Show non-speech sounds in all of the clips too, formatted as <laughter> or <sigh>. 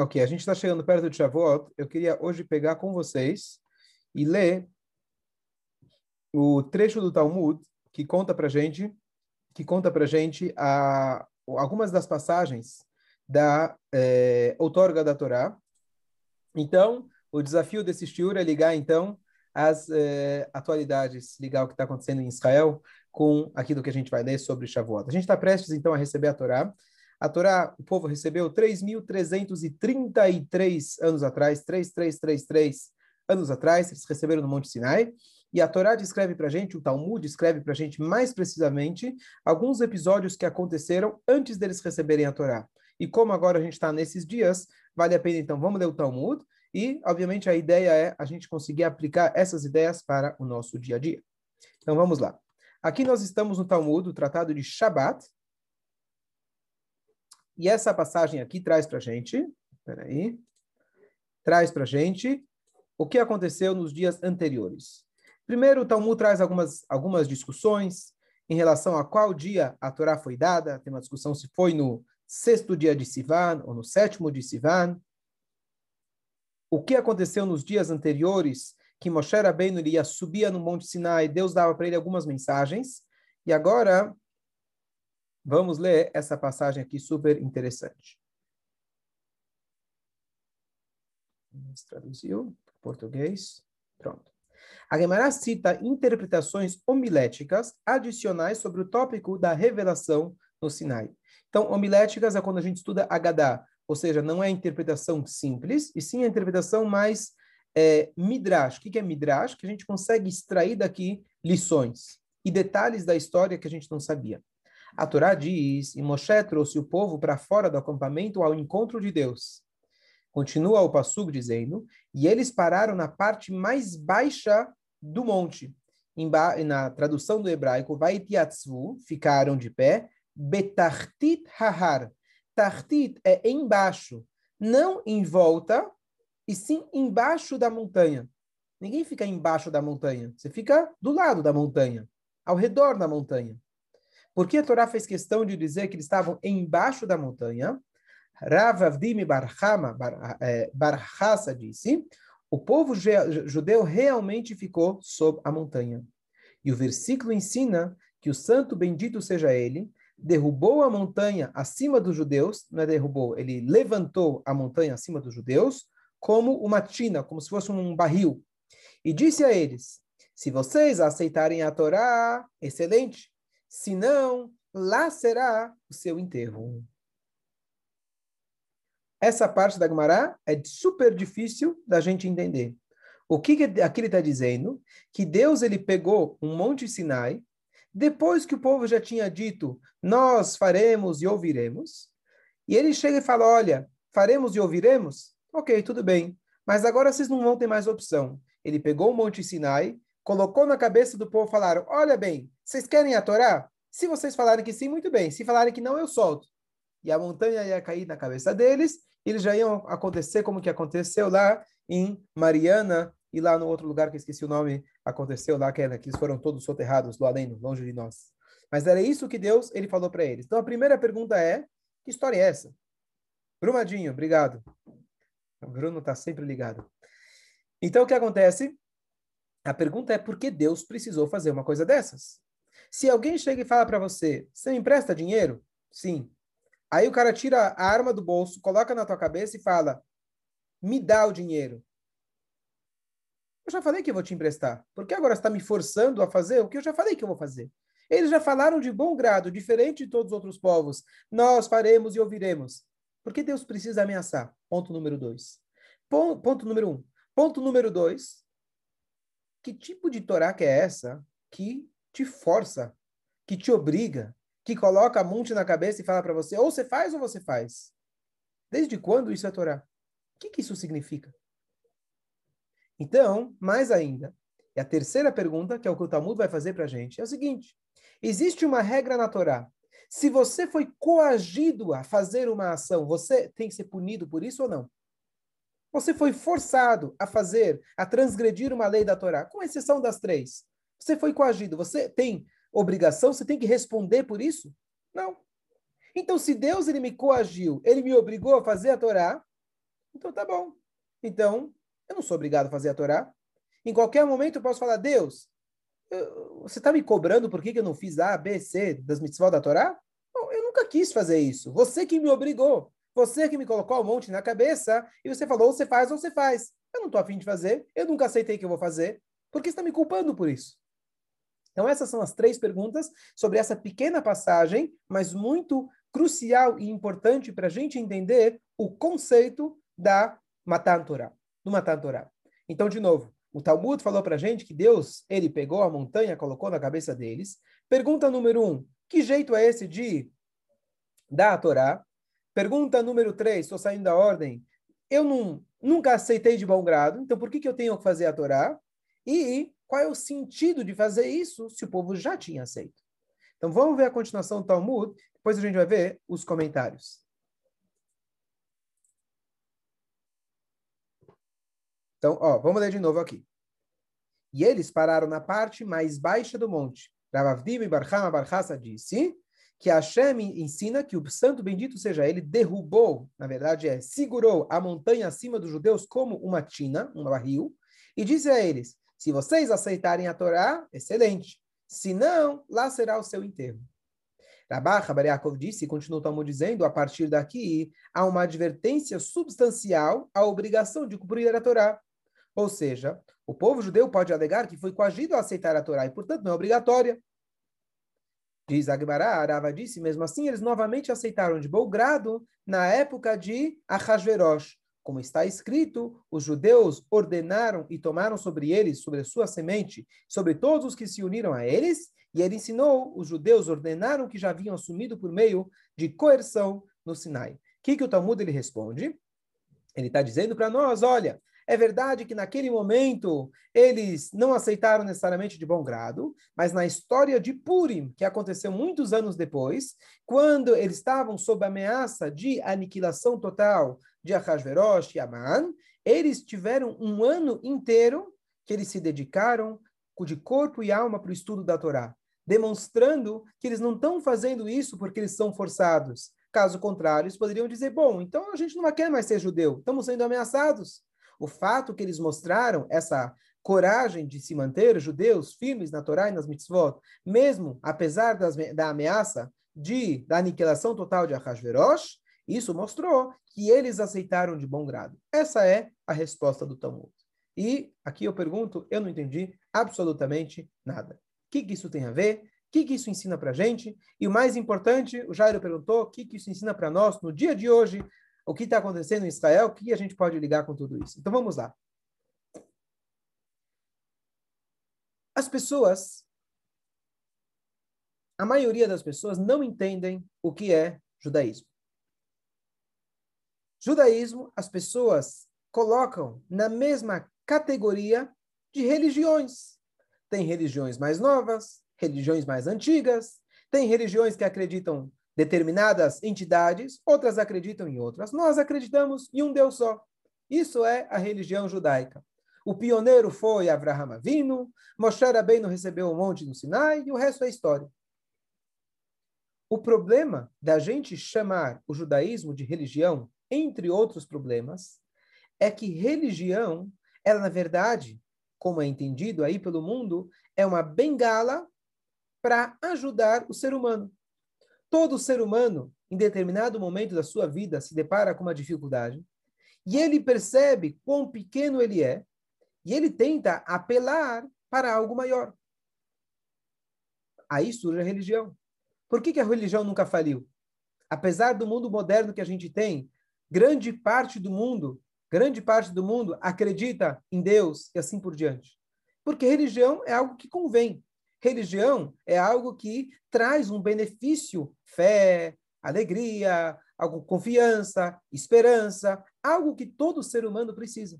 Ok, a gente está chegando perto de Shavuot. Eu queria hoje pegar com vocês e ler o trecho do Talmud que conta para gente, que conta para gente a, algumas das passagens da é, outorga da Torá. Então, o desafio desse shiur é ligar então as é, atualidades, ligar o que está acontecendo em Israel com aquilo que a gente vai ler sobre Shavuot. A gente está prestes então a receber a Torá. A Torá, o povo recebeu 3.333 anos atrás, 3.333 anos atrás, eles receberam no Monte Sinai. E a Torá descreve para a gente, o Talmud descreve para a gente mais precisamente alguns episódios que aconteceram antes deles receberem a Torá. E como agora a gente está nesses dias, vale a pena então, vamos ler o Talmud. E, obviamente, a ideia é a gente conseguir aplicar essas ideias para o nosso dia a dia. Então vamos lá. Aqui nós estamos no Talmud, o tratado de Shabat, e essa passagem aqui traz para a gente, peraí, traz para a gente o que aconteceu nos dias anteriores. Primeiro, o Talmud traz algumas, algumas discussões em relação a qual dia a Torá foi dada. Tem uma discussão se foi no sexto dia de Sivan ou no sétimo de Sivan. O que aconteceu nos dias anteriores, que Moshe Rabbeinu ia subia no Monte Sinai, Deus dava para ele algumas mensagens. E agora, Vamos ler essa passagem aqui super interessante. Traduziu para português. Pronto. A Gemara cita interpretações homiléticas adicionais sobre o tópico da revelação no Sinai. Então, homiléticas é quando a gente estuda Agadá, ou seja, não é a interpretação simples, e sim a interpretação mais é, midrash. O que é midrash? Que a gente consegue extrair daqui lições e detalhes da história que a gente não sabia. A Torá diz, e Moshe trouxe o povo para fora do acampamento ao encontro de Deus. Continua o Passug dizendo, e eles pararam na parte mais baixa do monte. Na tradução do hebraico, Vaitiatzvu, ficaram de pé, Betartit Hahar. Tartit é embaixo, não em volta, e sim embaixo da montanha. Ninguém fica embaixo da montanha, você fica do lado da montanha, ao redor da montanha. Por que a Torá fez questão de dizer que eles estavam embaixo da montanha? Rav Avdimi Barhama, eh, Barhassa disse, o povo judeu realmente ficou sob a montanha. E o versículo ensina que o santo bendito seja ele, derrubou a montanha acima dos judeus, não é derrubou, ele levantou a montanha acima dos judeus, como uma tina, como se fosse um barril. E disse a eles: Se vocês aceitarem a Torá, excelente senão lá será o seu enterro. Essa parte da Gemara é super difícil da gente entender. O que, que aqui ele está dizendo? Que Deus ele pegou um monte Sinai, depois que o povo já tinha dito, nós faremos e ouviremos, e ele chega e fala, olha, faremos e ouviremos? Ok, tudo bem, mas agora vocês não vão ter mais opção. Ele pegou o monte Sinai, colocou na cabeça do povo, falaram, olha bem, vocês querem a Torá? Se vocês falarem que sim, muito bem. Se falarem que não, eu solto. E a montanha ia cair na cabeça deles, eles já iam acontecer como que aconteceu lá em Mariana, e lá no outro lugar que esqueci o nome, aconteceu lá que, eles foram todos soterrados lá dentro, longe de nós. Mas era isso que Deus ele falou para eles. Então a primeira pergunta é: que história é essa? Brumadinho, obrigado. O Bruno está sempre ligado. Então o que acontece? A pergunta é por que Deus precisou fazer uma coisa dessas? Se alguém chega e fala para você, você me empresta dinheiro? Sim. Aí o cara tira a arma do bolso, coloca na tua cabeça e fala, me dá o dinheiro. Eu já falei que eu vou te emprestar. Por que agora está me forçando a fazer o que eu já falei que eu vou fazer? Eles já falaram de bom grado, diferente de todos os outros povos. Nós faremos e ouviremos. Por que Deus precisa ameaçar? Ponto número dois. Ponto número um. Ponto número dois. Que tipo de Torá que é essa que te força, que te obriga, que coloca a monte na cabeça e fala para você, ou você faz ou você faz. Desde quando isso é Torá? O que, que isso significa? Então, mais ainda, e a terceira pergunta, que é o que o Talmud vai fazer para a gente, é o seguinte: existe uma regra na Torá. Se você foi coagido a fazer uma ação, você tem que ser punido por isso ou não? Você foi forçado a fazer, a transgredir uma lei da Torá, com exceção das três. Você foi coagido, você tem obrigação, você tem que responder por isso? Não. Então, se Deus ele me coagiu, ele me obrigou a fazer a Torá, Então tá bom. Então, eu não sou obrigado a fazer a Torá. Em qualquer momento eu posso falar, Deus, eu, você está me cobrando por que, que eu não fiz A, B, C das mitzvot da Torá? eu nunca quis fazer isso. Você que me obrigou. Você que me colocou um monte na cabeça e você falou, ou você faz ou você faz. Eu não estou afim de fazer, eu nunca aceitei que eu vou fazer. Por que você está me culpando por isso? Então, essas são as três perguntas sobre essa pequena passagem, mas muito crucial e importante para a gente entender o conceito da Matan do Matan Torah. Então, de novo, o Talmud falou para a gente que Deus, ele pegou a montanha, colocou na cabeça deles. Pergunta número um, que jeito é esse de dar a Torá? Pergunta número três, estou saindo da ordem. Eu não, nunca aceitei de bom grado, então por que, que eu tenho que fazer a Torá? E qual é o sentido de fazer isso se o povo já tinha aceito? Então vamos ver a continuação do Talmud, depois a gente vai ver os comentários. Então, ó, vamos ler de novo aqui. E eles pararam na parte mais baixa do monte. Ravavdim e Barhama Barhassa disse que Hashem ensina que o santo bendito seja ele, derrubou, na verdade é, segurou a montanha acima dos judeus como uma tina, um barril, e disse a eles, se vocês aceitarem a Torá, excelente. Se não, lá será o seu enterro. Rabá Bariakov disse, e continua o Talmud dizendo, a partir daqui há uma advertência substancial à obrigação de cumprir a Torá. Ou seja, o povo judeu pode alegar que foi coagido a aceitar a Torá e, portanto, não é obrigatória. Diz Agmará, Arava disse, mesmo assim, eles novamente aceitaram de bom grado na época de Ahasverosh. Como está escrito, os judeus ordenaram e tomaram sobre eles, sobre a sua semente, sobre todos os que se uniram a eles, e ele ensinou, os judeus ordenaram que já haviam assumido por meio de coerção no Sinai. O que, que o Talmud ele responde? Ele está dizendo para nós, olha, é verdade que naquele momento eles não aceitaram necessariamente de bom grado, mas na história de Purim, que aconteceu muitos anos depois, quando eles estavam sob ameaça de aniquilação total de Ahasverosh e Aman, eles tiveram um ano inteiro que eles se dedicaram de corpo e alma para o estudo da Torá, demonstrando que eles não estão fazendo isso porque eles são forçados. Caso contrário, eles poderiam dizer: bom, então a gente não quer mais ser judeu, estamos sendo ameaçados. O fato que eles mostraram essa coragem de se manter judeus firmes na Torá e nas mitzvot, mesmo apesar das, da ameaça de, da aniquilação total de Ahasverosh, isso mostrou que eles aceitaram de bom grado. Essa é a resposta do Talmud. E aqui eu pergunto, eu não entendi absolutamente nada. O que, que isso tem a ver? O que, que isso ensina para a gente? E o mais importante, o Jairo perguntou, o que, que isso ensina para nós no dia de hoje, o que está acontecendo em Israel, o que a gente pode ligar com tudo isso. Então vamos lá. As pessoas, a maioria das pessoas não entendem o que é judaísmo. Judaísmo, as pessoas colocam na mesma categoria de religiões. Tem religiões mais novas, religiões mais antigas, tem religiões que acreditam determinadas entidades, outras acreditam em outras. Nós acreditamos em um Deus só. Isso é a religião judaica. O pioneiro foi Avraham Avinu, Moshe Rabbeinu recebeu um monte no Sinai e o resto é história. O problema da gente chamar o judaísmo de religião, entre outros problemas, é que religião, ela na verdade, como é entendido aí pelo mundo, é uma bengala para ajudar o ser humano. Todo ser humano, em determinado momento da sua vida, se depara com uma dificuldade e ele percebe quão pequeno ele é e ele tenta apelar para algo maior. Aí surge a religião. Por que, que a religião nunca faliu? Apesar do mundo moderno que a gente tem, grande parte do mundo, grande parte do mundo acredita em Deus e assim por diante. Porque religião é algo que convém. Religião é algo que traz um benefício, fé, alegria, algo confiança, esperança, algo que todo ser humano precisa.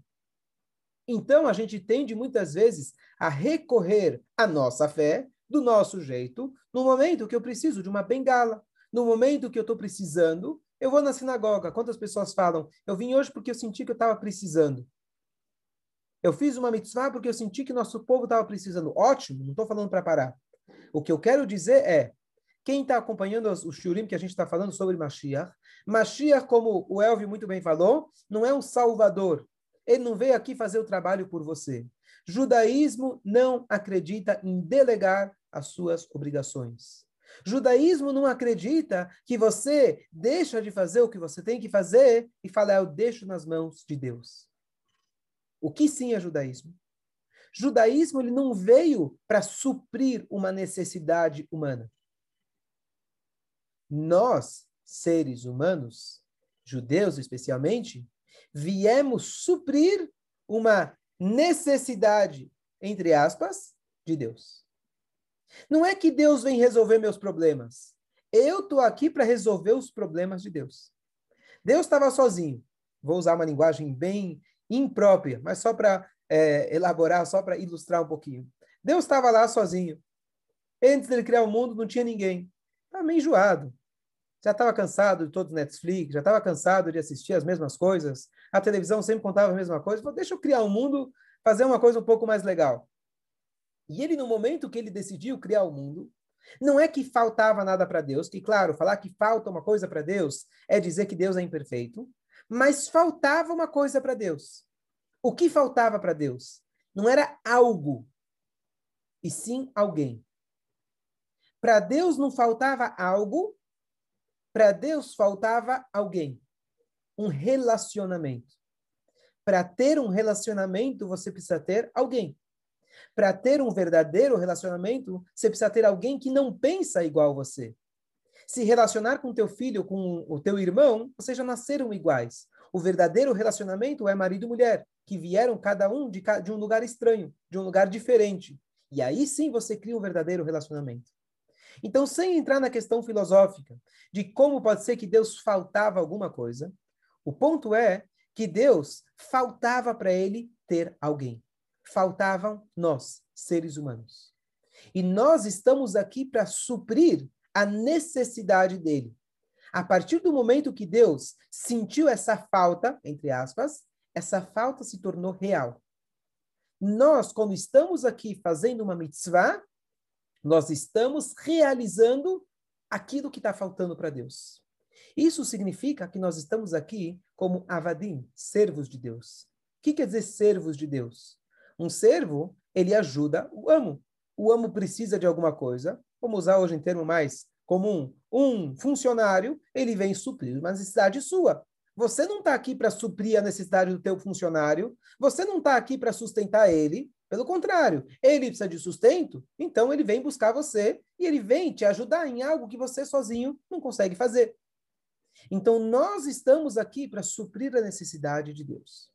Então a gente tende muitas vezes a recorrer à nossa fé do nosso jeito, no momento que eu preciso de uma bengala, no momento que eu estou precisando, eu vou na sinagoga. Quantas pessoas falam? Eu vim hoje porque eu senti que eu estava precisando. Eu fiz uma mitzvah porque eu senti que nosso povo estava precisando. Ótimo, não estou falando para parar. O que eu quero dizer é, quem está acompanhando o Shurim que a gente está falando sobre Mashiach, Mashiach, como o Elvio muito bem falou, não é um salvador. Ele não veio aqui fazer o trabalho por você. Judaísmo não acredita em delegar as suas obrigações. Judaísmo não acredita que você deixa de fazer o que você tem que fazer e fala, eu deixo nas mãos de Deus. O que sim é judaísmo? Judaísmo ele não veio para suprir uma necessidade humana. Nós, seres humanos, judeus especialmente, viemos suprir uma necessidade, entre aspas, de Deus. Não é que Deus vem resolver meus problemas. Eu estou aqui para resolver os problemas de Deus. Deus estava sozinho. Vou usar uma linguagem bem imprópria, mas só para é, elaborar, só para ilustrar um pouquinho. Deus estava lá sozinho. Antes dele criar o mundo, não tinha ninguém. Estava meio enjoado. Já estava cansado de todo o Netflix, já estava cansado de assistir as mesmas coisas. A televisão sempre contava a mesma coisa. Falei, deixa eu criar um mundo, fazer uma coisa um pouco mais legal. E ele, no momento que ele decidiu criar o mundo, não é que faltava nada para Deus, que, claro, falar que falta uma coisa para Deus é dizer que Deus é imperfeito, mas faltava uma coisa para Deus. O que faltava para Deus? Não era algo, e sim alguém. Para Deus não faltava algo, para Deus faltava alguém. Um relacionamento. Para ter um relacionamento, você precisa ter alguém. Para ter um verdadeiro relacionamento, você precisa ter alguém que não pensa igual você. Se relacionar com teu filho, com o teu irmão, vocês já nasceram iguais. O verdadeiro relacionamento é marido e mulher, que vieram cada um de, de um lugar estranho, de um lugar diferente. E aí sim você cria um verdadeiro relacionamento. Então, sem entrar na questão filosófica de como pode ser que Deus faltava alguma coisa, o ponto é que Deus faltava para ele ter alguém faltavam nós, seres humanos. E nós estamos aqui para suprir a necessidade dele. A partir do momento que Deus sentiu essa falta, entre aspas, essa falta se tornou real. Nós, quando estamos aqui fazendo uma mitzvah, nós estamos realizando aquilo que está faltando para Deus. Isso significa que nós estamos aqui como avadim, servos de Deus. O que quer dizer servos de Deus? Um servo, ele ajuda o amo. O amo precisa de alguma coisa, vamos usar hoje em termo mais comum, um funcionário, ele vem suprir uma necessidade sua. Você não está aqui para suprir a necessidade do teu funcionário, você não está aqui para sustentar ele, pelo contrário, ele precisa de sustento, então ele vem buscar você e ele vem te ajudar em algo que você sozinho não consegue fazer. Então nós estamos aqui para suprir a necessidade de Deus.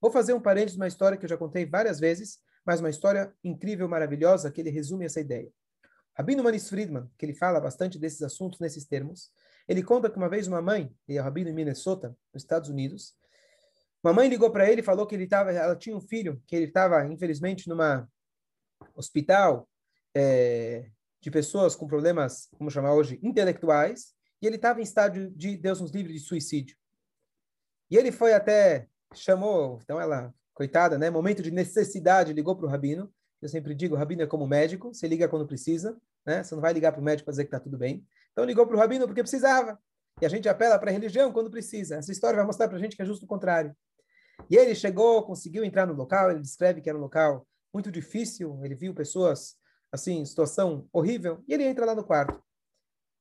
Vou fazer um parênteses, uma história que eu já contei várias vezes, mas uma história incrível, maravilhosa, que ele resume essa ideia. Rabino Manis Friedman, que ele fala bastante desses assuntos nesses termos, ele conta que uma vez uma mãe, ele é rabino em Minnesota, nos Estados Unidos, uma mãe ligou para ele e falou que ele tava, ela tinha um filho, que ele estava, infelizmente, numa hospital é, de pessoas com problemas, como chamar hoje, intelectuais, e ele estava em estádio de Deus nos livre de suicídio. E ele foi até chamou, então ela, coitada, né, momento de necessidade, ligou para o rabino. Eu sempre digo, o rabino é como médico, você liga quando precisa, né? Você não vai ligar para o médico para dizer que está tudo bem. Então ligou para o rabino porque precisava. E a gente apela para a religião quando precisa. Essa história vai mostrar para a gente que é justo o contrário. E ele chegou, conseguiu entrar no local, ele descreve que era um local muito difícil, ele viu pessoas, assim, situação horrível, e ele entra lá no quarto.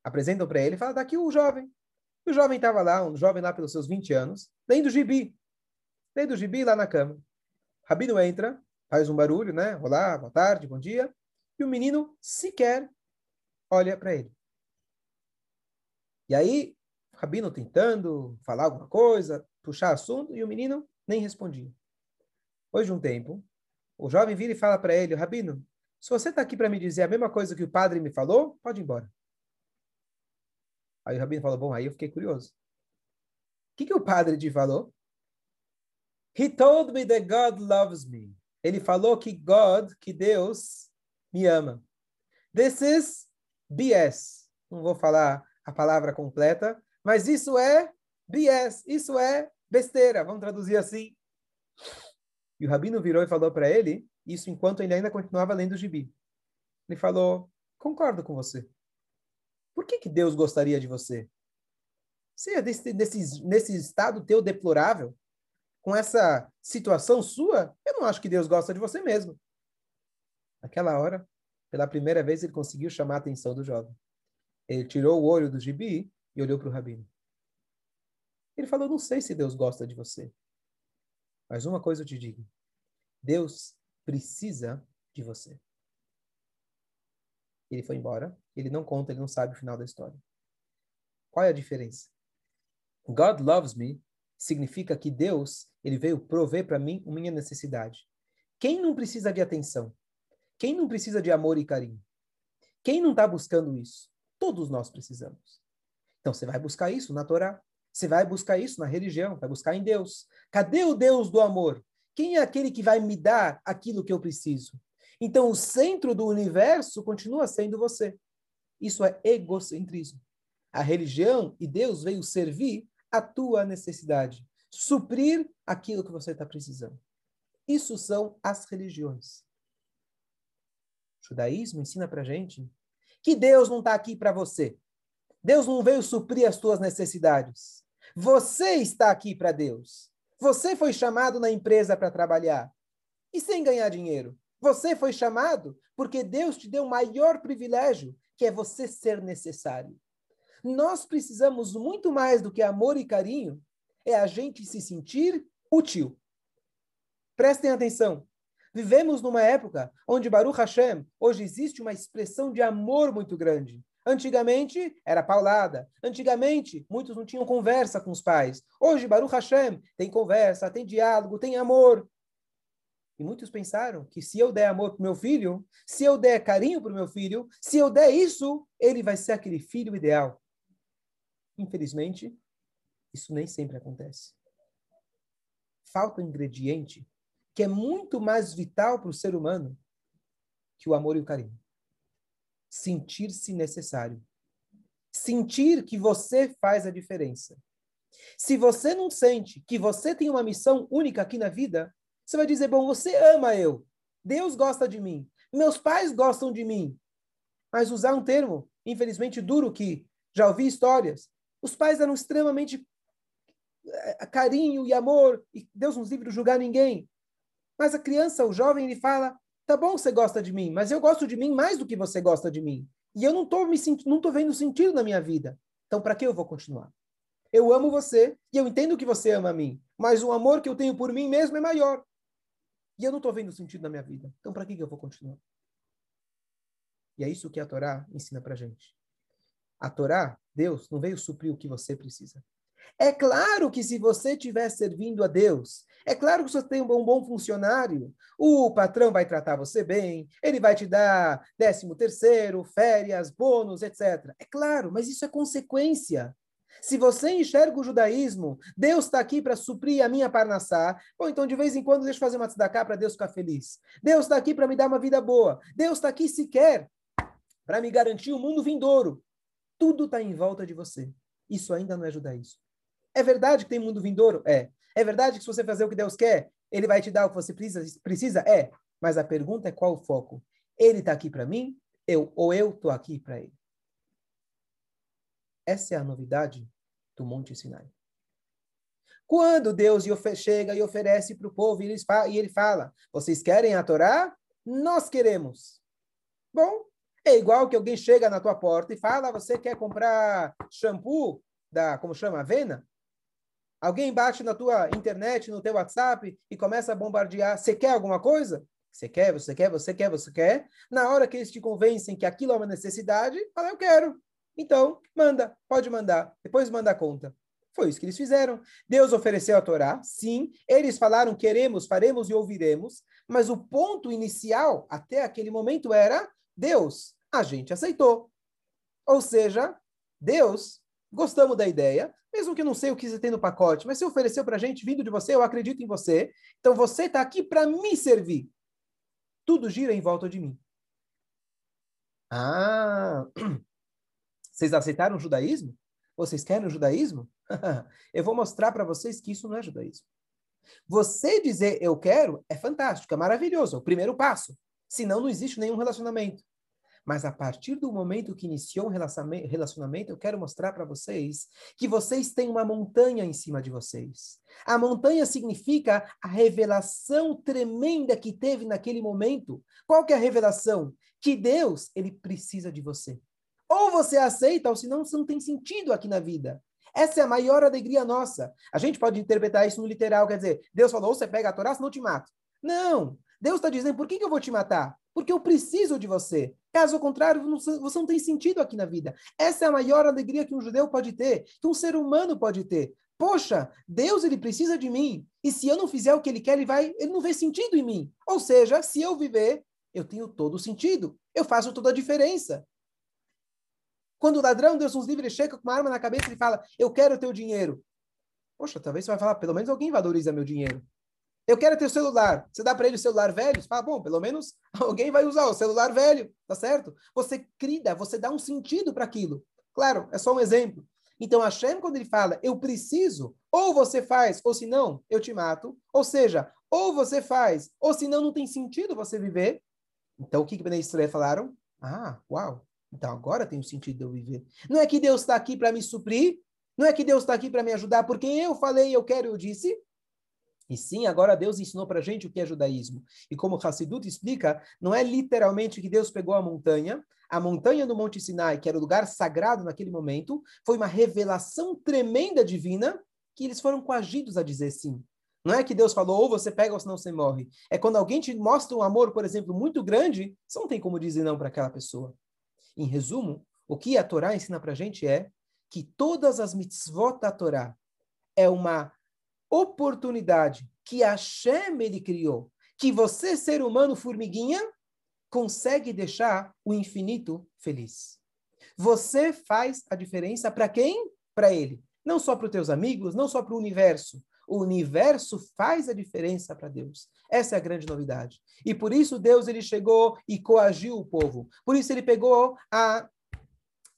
Apresentam para ele e fala, tá o jovem. E o jovem estava lá, um jovem lá pelos seus 20 anos, lendo gibi. Lendo o gibi lá na cama. Rabino entra, faz um barulho, né? Olá, boa tarde, bom dia. E o menino sequer olha para ele. E aí, o Rabino tentando falar alguma coisa, puxar assunto, e o menino nem respondia. Depois de um tempo, o jovem vira e fala para ele, Rabino, se você está aqui para me dizer a mesma coisa que o padre me falou, pode ir embora. Aí o Rabino falou, bom, aí eu fiquei curioso. O que, que o padre te falou? He told me that God loves me. Ele falou que God, que Deus, me ama. This is BS. Não vou falar a palavra completa, mas isso é BS, isso é besteira, vamos traduzir assim. E o rabino virou e falou para ele, isso enquanto ele ainda continuava lendo o gibi. Ele falou: Concordo com você. Por que, que Deus gostaria de você? Você é desse, desse, nesse estado teu deplorável, com essa situação sua, eu não acho que Deus gosta de você mesmo. Naquela hora, pela primeira vez, ele conseguiu chamar a atenção do jovem. Ele tirou o olho do gibi e olhou para o rabino. Ele falou: Não sei se Deus gosta de você, mas uma coisa eu te digo: Deus precisa de você. Ele foi embora, ele não conta, ele não sabe o final da história. Qual é a diferença? God loves me significa que Deus, ele veio prover para mim minha necessidade. Quem não precisa de atenção? Quem não precisa de amor e carinho? Quem não está buscando isso? Todos nós precisamos. Então você vai buscar isso na Torá. Você vai buscar isso na religião, vai buscar em Deus. Cadê o Deus do amor? Quem é aquele que vai me dar aquilo que eu preciso? Então, o centro do universo continua sendo você. Isso é egocentrismo. A religião e Deus veio servir a tua necessidade, suprir aquilo que você está precisando. Isso são as religiões. Judaísmo ensina para gente que Deus não está aqui para você. Deus não veio suprir as tuas necessidades. Você está aqui para Deus. Você foi chamado na empresa para trabalhar e sem ganhar dinheiro. Você foi chamado porque Deus te deu o maior privilégio, que é você ser necessário. Nós precisamos muito mais do que amor e carinho, é a gente se sentir útil. Prestem atenção. Vivemos numa época onde Baruch Hashem, hoje existe uma expressão de amor muito grande. Antigamente era paulada. Antigamente muitos não tinham conversa com os pais. Hoje Baruch Hashem tem conversa, tem diálogo, tem amor. E muitos pensaram que se eu der amor para meu filho, se eu der carinho para meu filho, se eu der isso, ele vai ser aquele filho ideal. Infelizmente, isso nem sempre acontece. Falta um ingrediente que é muito mais vital para o ser humano que o amor e o carinho. Sentir-se necessário. Sentir que você faz a diferença. Se você não sente que você tem uma missão única aqui na vida, você vai dizer: bom, você ama eu. Deus gosta de mim. Meus pais gostam de mim. Mas usar um termo, infelizmente, duro, que já ouvi histórias. Os pais eram extremamente eh, carinho e amor, e Deus nos livre de julgar ninguém. Mas a criança, o jovem, ele fala: tá bom, você gosta de mim, mas eu gosto de mim mais do que você gosta de mim. E eu não estou me sentindo, não estou vendo sentido na minha vida. Então, para que eu vou continuar? Eu amo você e eu entendo que você ama a mim, mas o amor que eu tenho por mim mesmo é maior. E eu não estou vendo sentido na minha vida. Então, para que, que eu vou continuar? E é isso que a Torá ensina para gente. A Torá, Deus, não veio suprir o que você precisa. É claro que se você estiver servindo a Deus, é claro que você tem um bom, funcionário, o patrão vai tratar você bem, ele vai te dar décimo terceiro, férias, bônus, etc. É claro, mas isso é consequência. Se você enxerga o judaísmo, Deus está aqui para suprir a minha parnassá, ou então de vez em quando deixa eu fazer uma tzedakah para Deus ficar feliz. Deus está aqui para me dar uma vida boa. Deus está aqui sequer para me garantir o um mundo vindouro. Tudo está em volta de você. Isso ainda não é judaísmo. É verdade que tem mundo vindouro? É. É verdade que se você fazer o que Deus quer, Ele vai te dar o que você precisa? Precisa? É. Mas a pergunta é qual o foco? Ele está aqui para mim, eu ou eu estou aqui para Ele? Essa é a novidade do Monte Sinai. Quando Deus chega e oferece para o povo e ele fala: Vocês querem a Torá? Nós queremos. Bom, é igual que alguém chega na tua porta e fala: Você quer comprar shampoo da, como chama, avena? Alguém bate na tua internet, no teu WhatsApp e começa a bombardear: Você quer alguma coisa? Você quer, você quer, você quer, você quer. Na hora que eles te convencem que aquilo é uma necessidade, fala: Eu quero. Então, manda, pode mandar, depois manda a conta. Foi isso que eles fizeram. Deus ofereceu a Torá, sim. Eles falaram queremos, faremos e ouviremos. Mas o ponto inicial, até aquele momento, era Deus. A gente aceitou. Ou seja, Deus, gostamos da ideia, mesmo que eu não sei o que você tem no pacote, mas você ofereceu para a gente, vindo de você, eu acredito em você. Então você está aqui para me servir. Tudo gira em volta de mim. Ah, <clears throat> Vocês aceitaram o judaísmo? Vocês querem o judaísmo? <laughs> eu vou mostrar para vocês que isso não é judaísmo. Você dizer eu quero é fantástico, é maravilhoso, é o primeiro passo. Senão não existe nenhum relacionamento. Mas a partir do momento que iniciou um relacionamento, eu quero mostrar para vocês que vocês têm uma montanha em cima de vocês. A montanha significa a revelação tremenda que teve naquele momento. Qual que é a revelação? Que Deus, ele precisa de você. Ou você aceita, ou senão você não tem sentido aqui na vida. Essa é a maior alegria nossa. A gente pode interpretar isso no literal, quer dizer, Deus falou, você pega a Torá, senão eu te mato. Não. Deus está dizendo, por que, que eu vou te matar? Porque eu preciso de você. Caso contrário, você não tem sentido aqui na vida. Essa é a maior alegria que um judeu pode ter, que um ser humano pode ter. Poxa, Deus ele precisa de mim. E se eu não fizer o que ele quer, ele vai, ele não vê sentido em mim. Ou seja, se eu viver, eu tenho todo o sentido. Eu faço toda a diferença. Quando o ladrão, Deus nos livre, chega com uma arma na cabeça e fala: "Eu quero o teu dinheiro". Poxa, talvez você vai falar, pelo menos alguém valoriza meu dinheiro. Eu quero ter o celular. Você dá para ele o celular velho? Você fala, bom, pelo menos <laughs> alguém vai usar o celular velho, tá certo? Você cria, você dá um sentido para aquilo. Claro, é só um exemplo. Então, Hashem, quando ele fala, eu preciso, ou você faz, ou se não, eu te mato. Ou seja, ou você faz, ou se não, não tem sentido você viver. Então, o que que Ben Israel falaram? Ah, uau, então agora tem um sentido eu viver. Não é que Deus está aqui para me suprir, não é que Deus está aqui para me ajudar, porque eu falei, eu quero, eu disse. E sim, agora Deus ensinou para a gente o que é judaísmo. E como Hassidut explica, não é literalmente que Deus pegou a montanha, a montanha do Monte Sinai, que era o lugar sagrado naquele momento, foi uma revelação tremenda divina que eles foram coagidos a dizer sim. Não é que Deus falou, ou você pega ou senão você morre. É quando alguém te mostra um amor, por exemplo, muito grande, você não tem como dizer não para aquela pessoa. Em resumo, o que a Torá ensina para a gente é que todas as mitzvot da Torá é uma oportunidade que a Hashem ele criou, que você, ser humano formiguinha, consegue deixar o infinito feliz. Você faz a diferença para quem? Para ele. Não só para os teus amigos, não só para o universo. O universo faz a diferença para Deus. Essa é a grande novidade. E por isso Deus ele chegou e coagiu o povo. Por isso ele pegou a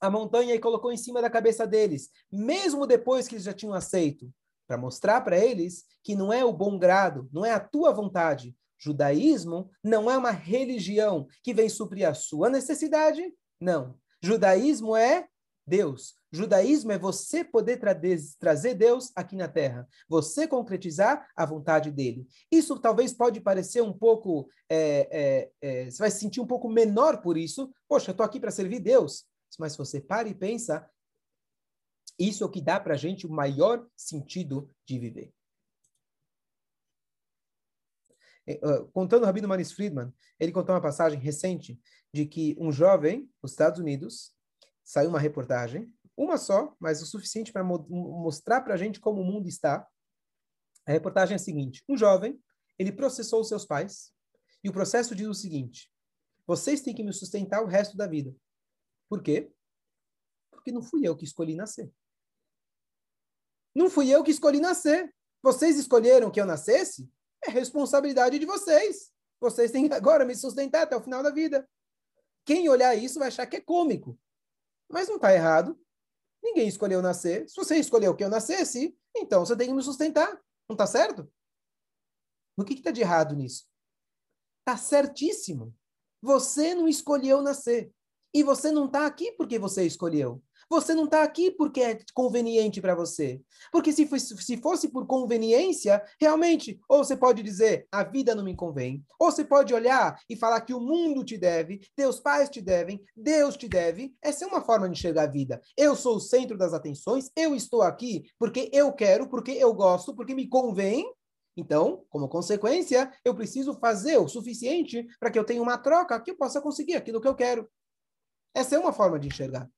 a montanha e colocou em cima da cabeça deles, mesmo depois que eles já tinham aceito para mostrar para eles que não é o bom grado, não é a tua vontade. Judaísmo não é uma religião que vem suprir a sua necessidade, não. Judaísmo é Deus. Judaísmo é você poder tra trazer Deus aqui na Terra, você concretizar a vontade dele. Isso talvez pode parecer um pouco, é, é, é, você vai se sentir um pouco menor por isso. Poxa, eu estou aqui para servir Deus. Mas se você para e pensa, isso é o que dá para a gente o maior sentido de viver. Uh, contando o Rabino Manis Friedman, ele contou uma passagem recente de que um jovem nos Estados Unidos saiu uma reportagem, uma só, mas o suficiente para mo mostrar para a gente como o mundo está. A reportagem é a seguinte: um jovem ele processou seus pais e o processo diz o seguinte: vocês têm que me sustentar o resto da vida. Por quê? Porque não fui eu que escolhi nascer. Não fui eu que escolhi nascer. Vocês escolheram que eu nascesse? É responsabilidade de vocês. Vocês têm agora me sustentar até o final da vida. Quem olhar isso vai achar que é cômico. Mas não está errado. Ninguém escolheu nascer. Se você escolheu que eu nascesse, então você tem que me sustentar. Não está certo? O que está de errado nisso? Está certíssimo. Você não escolheu nascer. E você não está aqui porque você escolheu. Você não está aqui porque é conveniente para você. Porque se fosse, se fosse por conveniência, realmente, ou você pode dizer, a vida não me convém. Ou você pode olhar e falar que o mundo te deve, teus pais te devem, Deus te deve. Essa é uma forma de enxergar a vida. Eu sou o centro das atenções, eu estou aqui porque eu quero, porque eu gosto, porque me convém. Então, como consequência, eu preciso fazer o suficiente para que eu tenha uma troca que eu possa conseguir aquilo que eu quero. Essa é uma forma de enxergar.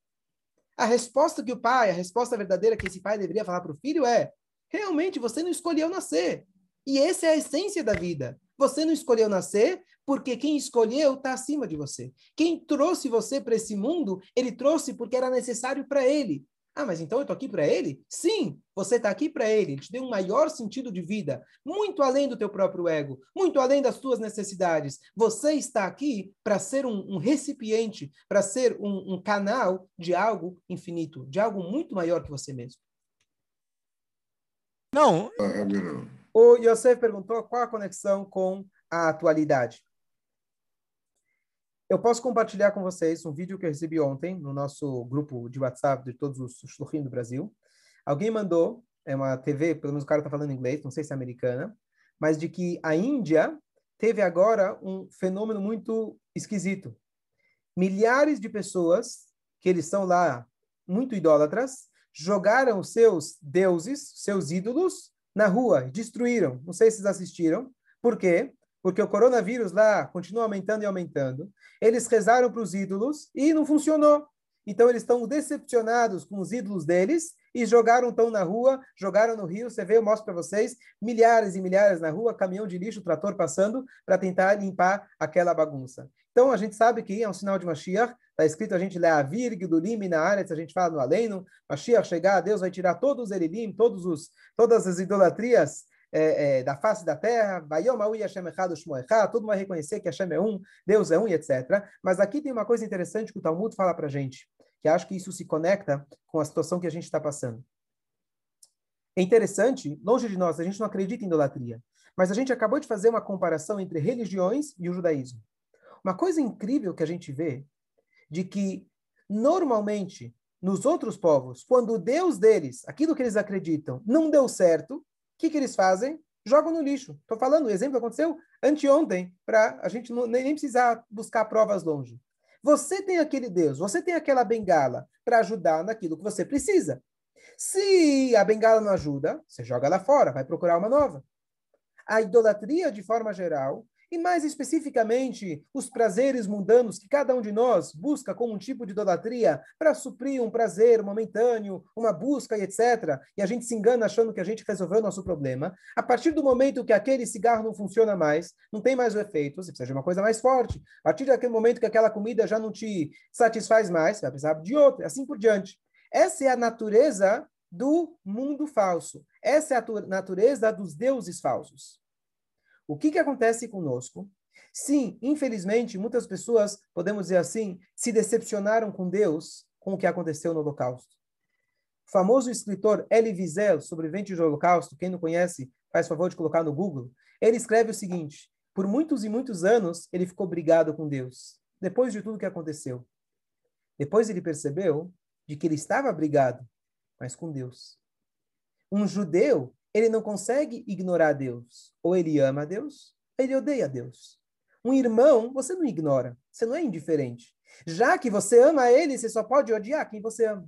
A resposta que o pai, a resposta verdadeira que esse pai deveria falar para o filho é: realmente você não escolheu nascer. E essa é a essência da vida. Você não escolheu nascer porque quem escolheu está acima de você. Quem trouxe você para esse mundo, ele trouxe porque era necessário para ele. Ah, mas então eu estou aqui para ele? Sim, você está aqui para ele. Ele te deu um maior sentido de vida, muito além do teu próprio ego, muito além das tuas necessidades. Você está aqui para ser um, um recipiente, para ser um, um canal de algo infinito, de algo muito maior que você mesmo. Não. O Yosef perguntou qual a conexão com a atualidade. Eu posso compartilhar com vocês um vídeo que eu recebi ontem no nosso grupo de WhatsApp de todos os shluchim do Brasil. Alguém mandou, é uma TV, pelo menos o cara está falando inglês, não sei se é americana, mas de que a Índia teve agora um fenômeno muito esquisito. Milhares de pessoas, que eles são lá muito idólatras, jogaram seus deuses, seus ídolos, na rua, destruíram. Não sei se vocês assistiram. Por quê? Porque o coronavírus lá continua aumentando e aumentando. Eles rezaram para os ídolos e não funcionou. Então eles estão decepcionados com os ídolos deles e jogaram tão na rua, jogaram no rio. Você vê, eu mostro para vocês, milhares e milhares na rua, caminhão de lixo, trator passando para tentar limpar aquela bagunça. Então a gente sabe que é um sinal de Mashiach. Está escrito, a gente lê a virg do lim na área, a gente fala no aleno, Mashiach chegar, Deus vai tirar todos os elilim, todos os, todas as idolatrias é, é, da face da terra, todo mundo vai reconhecer que Hashem é um, Deus é um, etc. Mas aqui tem uma coisa interessante que o Talmud fala para a gente que acho que isso se conecta com a situação que a gente está passando. É interessante, longe de nós, a gente não acredita em idolatria, mas a gente acabou de fazer uma comparação entre religiões e o judaísmo. Uma coisa incrível que a gente vê de que normalmente nos outros povos, quando o Deus deles, aquilo que eles acreditam, não deu certo, que, que eles fazem? Jogam no lixo. Estou falando, o exemplo aconteceu anteontem, para a gente não, nem precisar buscar provas longe. Você tem aquele Deus, você tem aquela bengala para ajudar naquilo que você precisa. Se a bengala não ajuda, você joga ela fora, vai procurar uma nova. A idolatria, de forma geral, e mais especificamente os prazeres mundanos que cada um de nós busca como um tipo de idolatria para suprir um prazer momentâneo, uma busca e etc. E a gente se engana achando que a gente resolveu o nosso problema. A partir do momento que aquele cigarro não funciona mais, não tem mais o efeito, você precisa de uma coisa mais forte. A partir daquele momento que aquela comida já não te satisfaz mais, você vai precisar de outra, assim por diante. Essa é a natureza do mundo falso. Essa é a natureza dos deuses falsos. O que, que acontece conosco? Sim, infelizmente, muitas pessoas, podemos dizer assim, se decepcionaram com Deus com o que aconteceu no Holocausto. O famoso escritor Elie Wiesel, sobrevivente do Holocausto, quem não conhece, faz favor de colocar no Google, ele escreve o seguinte, por muitos e muitos anos, ele ficou brigado com Deus, depois de tudo que aconteceu. Depois ele percebeu de que ele estava brigado, mas com Deus. Um judeu ele não consegue ignorar Deus. Ou ele ama Deus, ou ele odeia Deus. Um irmão, você não ignora, você não é indiferente. Já que você ama ele, você só pode odiar quem você ama.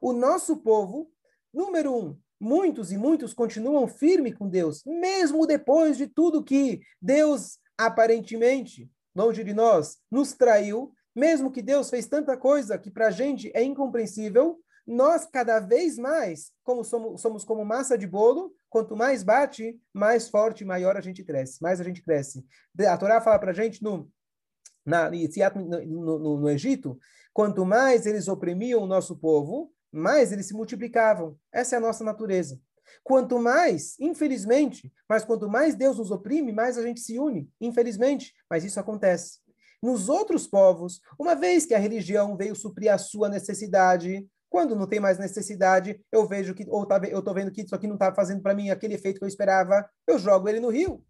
O nosso povo, número um, muitos e muitos continuam firmes com Deus, mesmo depois de tudo que Deus aparentemente, longe de nós, nos traiu, mesmo que Deus fez tanta coisa que para a gente é incompreensível, nós cada vez mais, como somos, somos como massa de bolo, quanto mais bate, mais forte, maior a gente cresce, mais a gente cresce. A Torá fala para a gente no, na, no, no, no Egito, quanto mais eles oprimiam o nosso povo, mais eles se multiplicavam. Essa é a nossa natureza. Quanto mais, infelizmente, mas quanto mais Deus nos oprime, mais a gente se une, infelizmente, mas isso acontece. Nos outros povos, uma vez que a religião veio suprir a sua necessidade, quando não tem mais necessidade, eu vejo que, ou tá, eu estou vendo que isso aqui não está fazendo para mim aquele efeito que eu esperava, eu jogo ele no rio.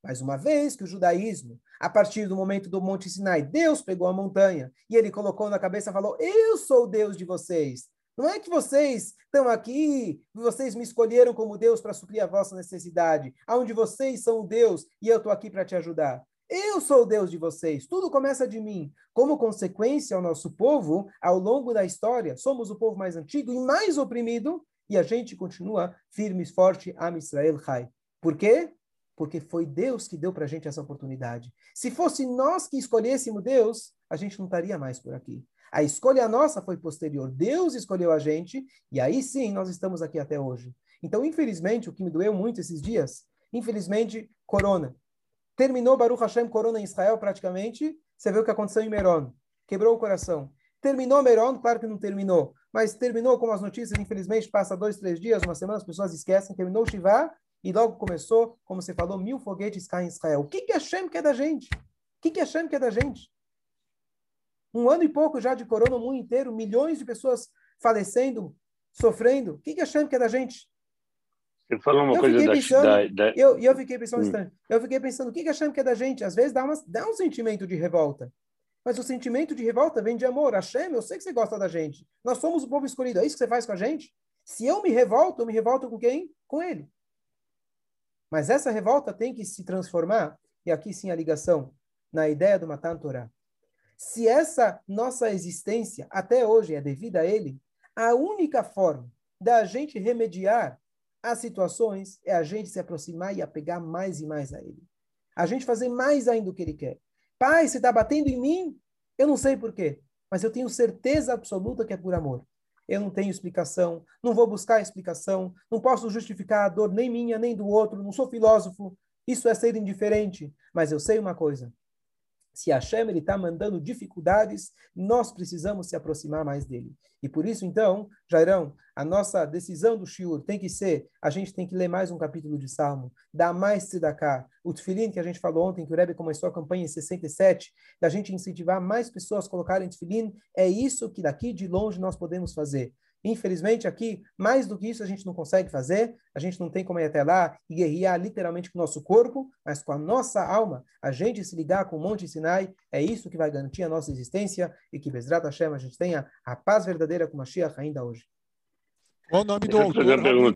Mas uma vez que o judaísmo, a partir do momento do Monte Sinai, Deus pegou a montanha e ele colocou na cabeça e falou: Eu sou o Deus de vocês. Não é que vocês estão aqui, vocês me escolheram como Deus para suprir a vossa necessidade, aonde vocês são o Deus e eu estou aqui para te ajudar. Eu sou o Deus de vocês, tudo começa de mim. Como consequência, o nosso povo, ao longo da história, somos o povo mais antigo e mais oprimido, e a gente continua firme e forte, Am Israel Chai. Por quê? Porque foi Deus que deu para a gente essa oportunidade. Se fosse nós que escolhêssemos Deus, a gente não estaria mais por aqui. A escolha nossa foi posterior. Deus escolheu a gente, e aí sim nós estamos aqui até hoje. Então, infelizmente, o que me doeu muito esses dias, infelizmente, corona. Terminou Baruch Hashem Corona em Israel praticamente. Você vê o que aconteceu em Meron. Quebrou o coração. Terminou Meron? Claro que não terminou. Mas terminou com as notícias, infelizmente, passa dois, três dias, uma semana, as pessoas esquecem. Terminou Shivá e logo começou, como você falou, mil foguetes caem em Israel. O que, que Hashem quer da gente? O que, que Hashem quer da gente? Um ano e pouco já de corona, o mundo inteiro, milhões de pessoas falecendo, sofrendo. O que, que Hashem quer da gente? Você falou uma eu coisa da, pensando, da, da... Eu, eu fiquei pensando hum. um. Eu fiquei pensando, o que, que a Hashem quer da gente? Às vezes dá, uma, dá um sentimento de revolta. Mas o sentimento de revolta vem de amor. Hashem, eu sei que você gosta da gente. Nós somos o povo escolhido. É isso que você faz com a gente? Se eu me revolto, eu me revolto com quem? Com ele. Mas essa revolta tem que se transformar, e aqui sim a ligação, na ideia do Matan Torah. Se essa nossa existência até hoje é devida a ele, a única forma da gente remediar as situações é a gente se aproximar e apegar mais e mais a ele. A gente fazer mais ainda o que ele quer. Pai, você está batendo em mim? Eu não sei por quê, mas eu tenho certeza absoluta que é por amor. Eu não tenho explicação, não vou buscar explicação, não posso justificar a dor nem minha nem do outro, não sou filósofo. Isso é ser indiferente, mas eu sei uma coisa. Se Hashem está mandando dificuldades, nós precisamos se aproximar mais dele. E por isso, então, Jairão, a nossa decisão do Shiur tem que ser, a gente tem que ler mais um capítulo de Salmo, dar mais tzedakah. O tefilim que a gente falou ontem, que o Rebbe começou a campanha em 67, da gente incentivar mais pessoas a colocarem tefilim, é isso que daqui de longe nós podemos fazer. Infelizmente, aqui, mais do que isso, a gente não consegue fazer, a gente não tem como ir até lá e guerrear literalmente com o nosso corpo, mas com a nossa alma, a gente se ligar com o Monte Sinai, é isso que vai garantir a nossa existência e que, Bezrat Hashem, a gente tenha a paz verdadeira com Mashiach ainda hoje. Qual o nome do autor?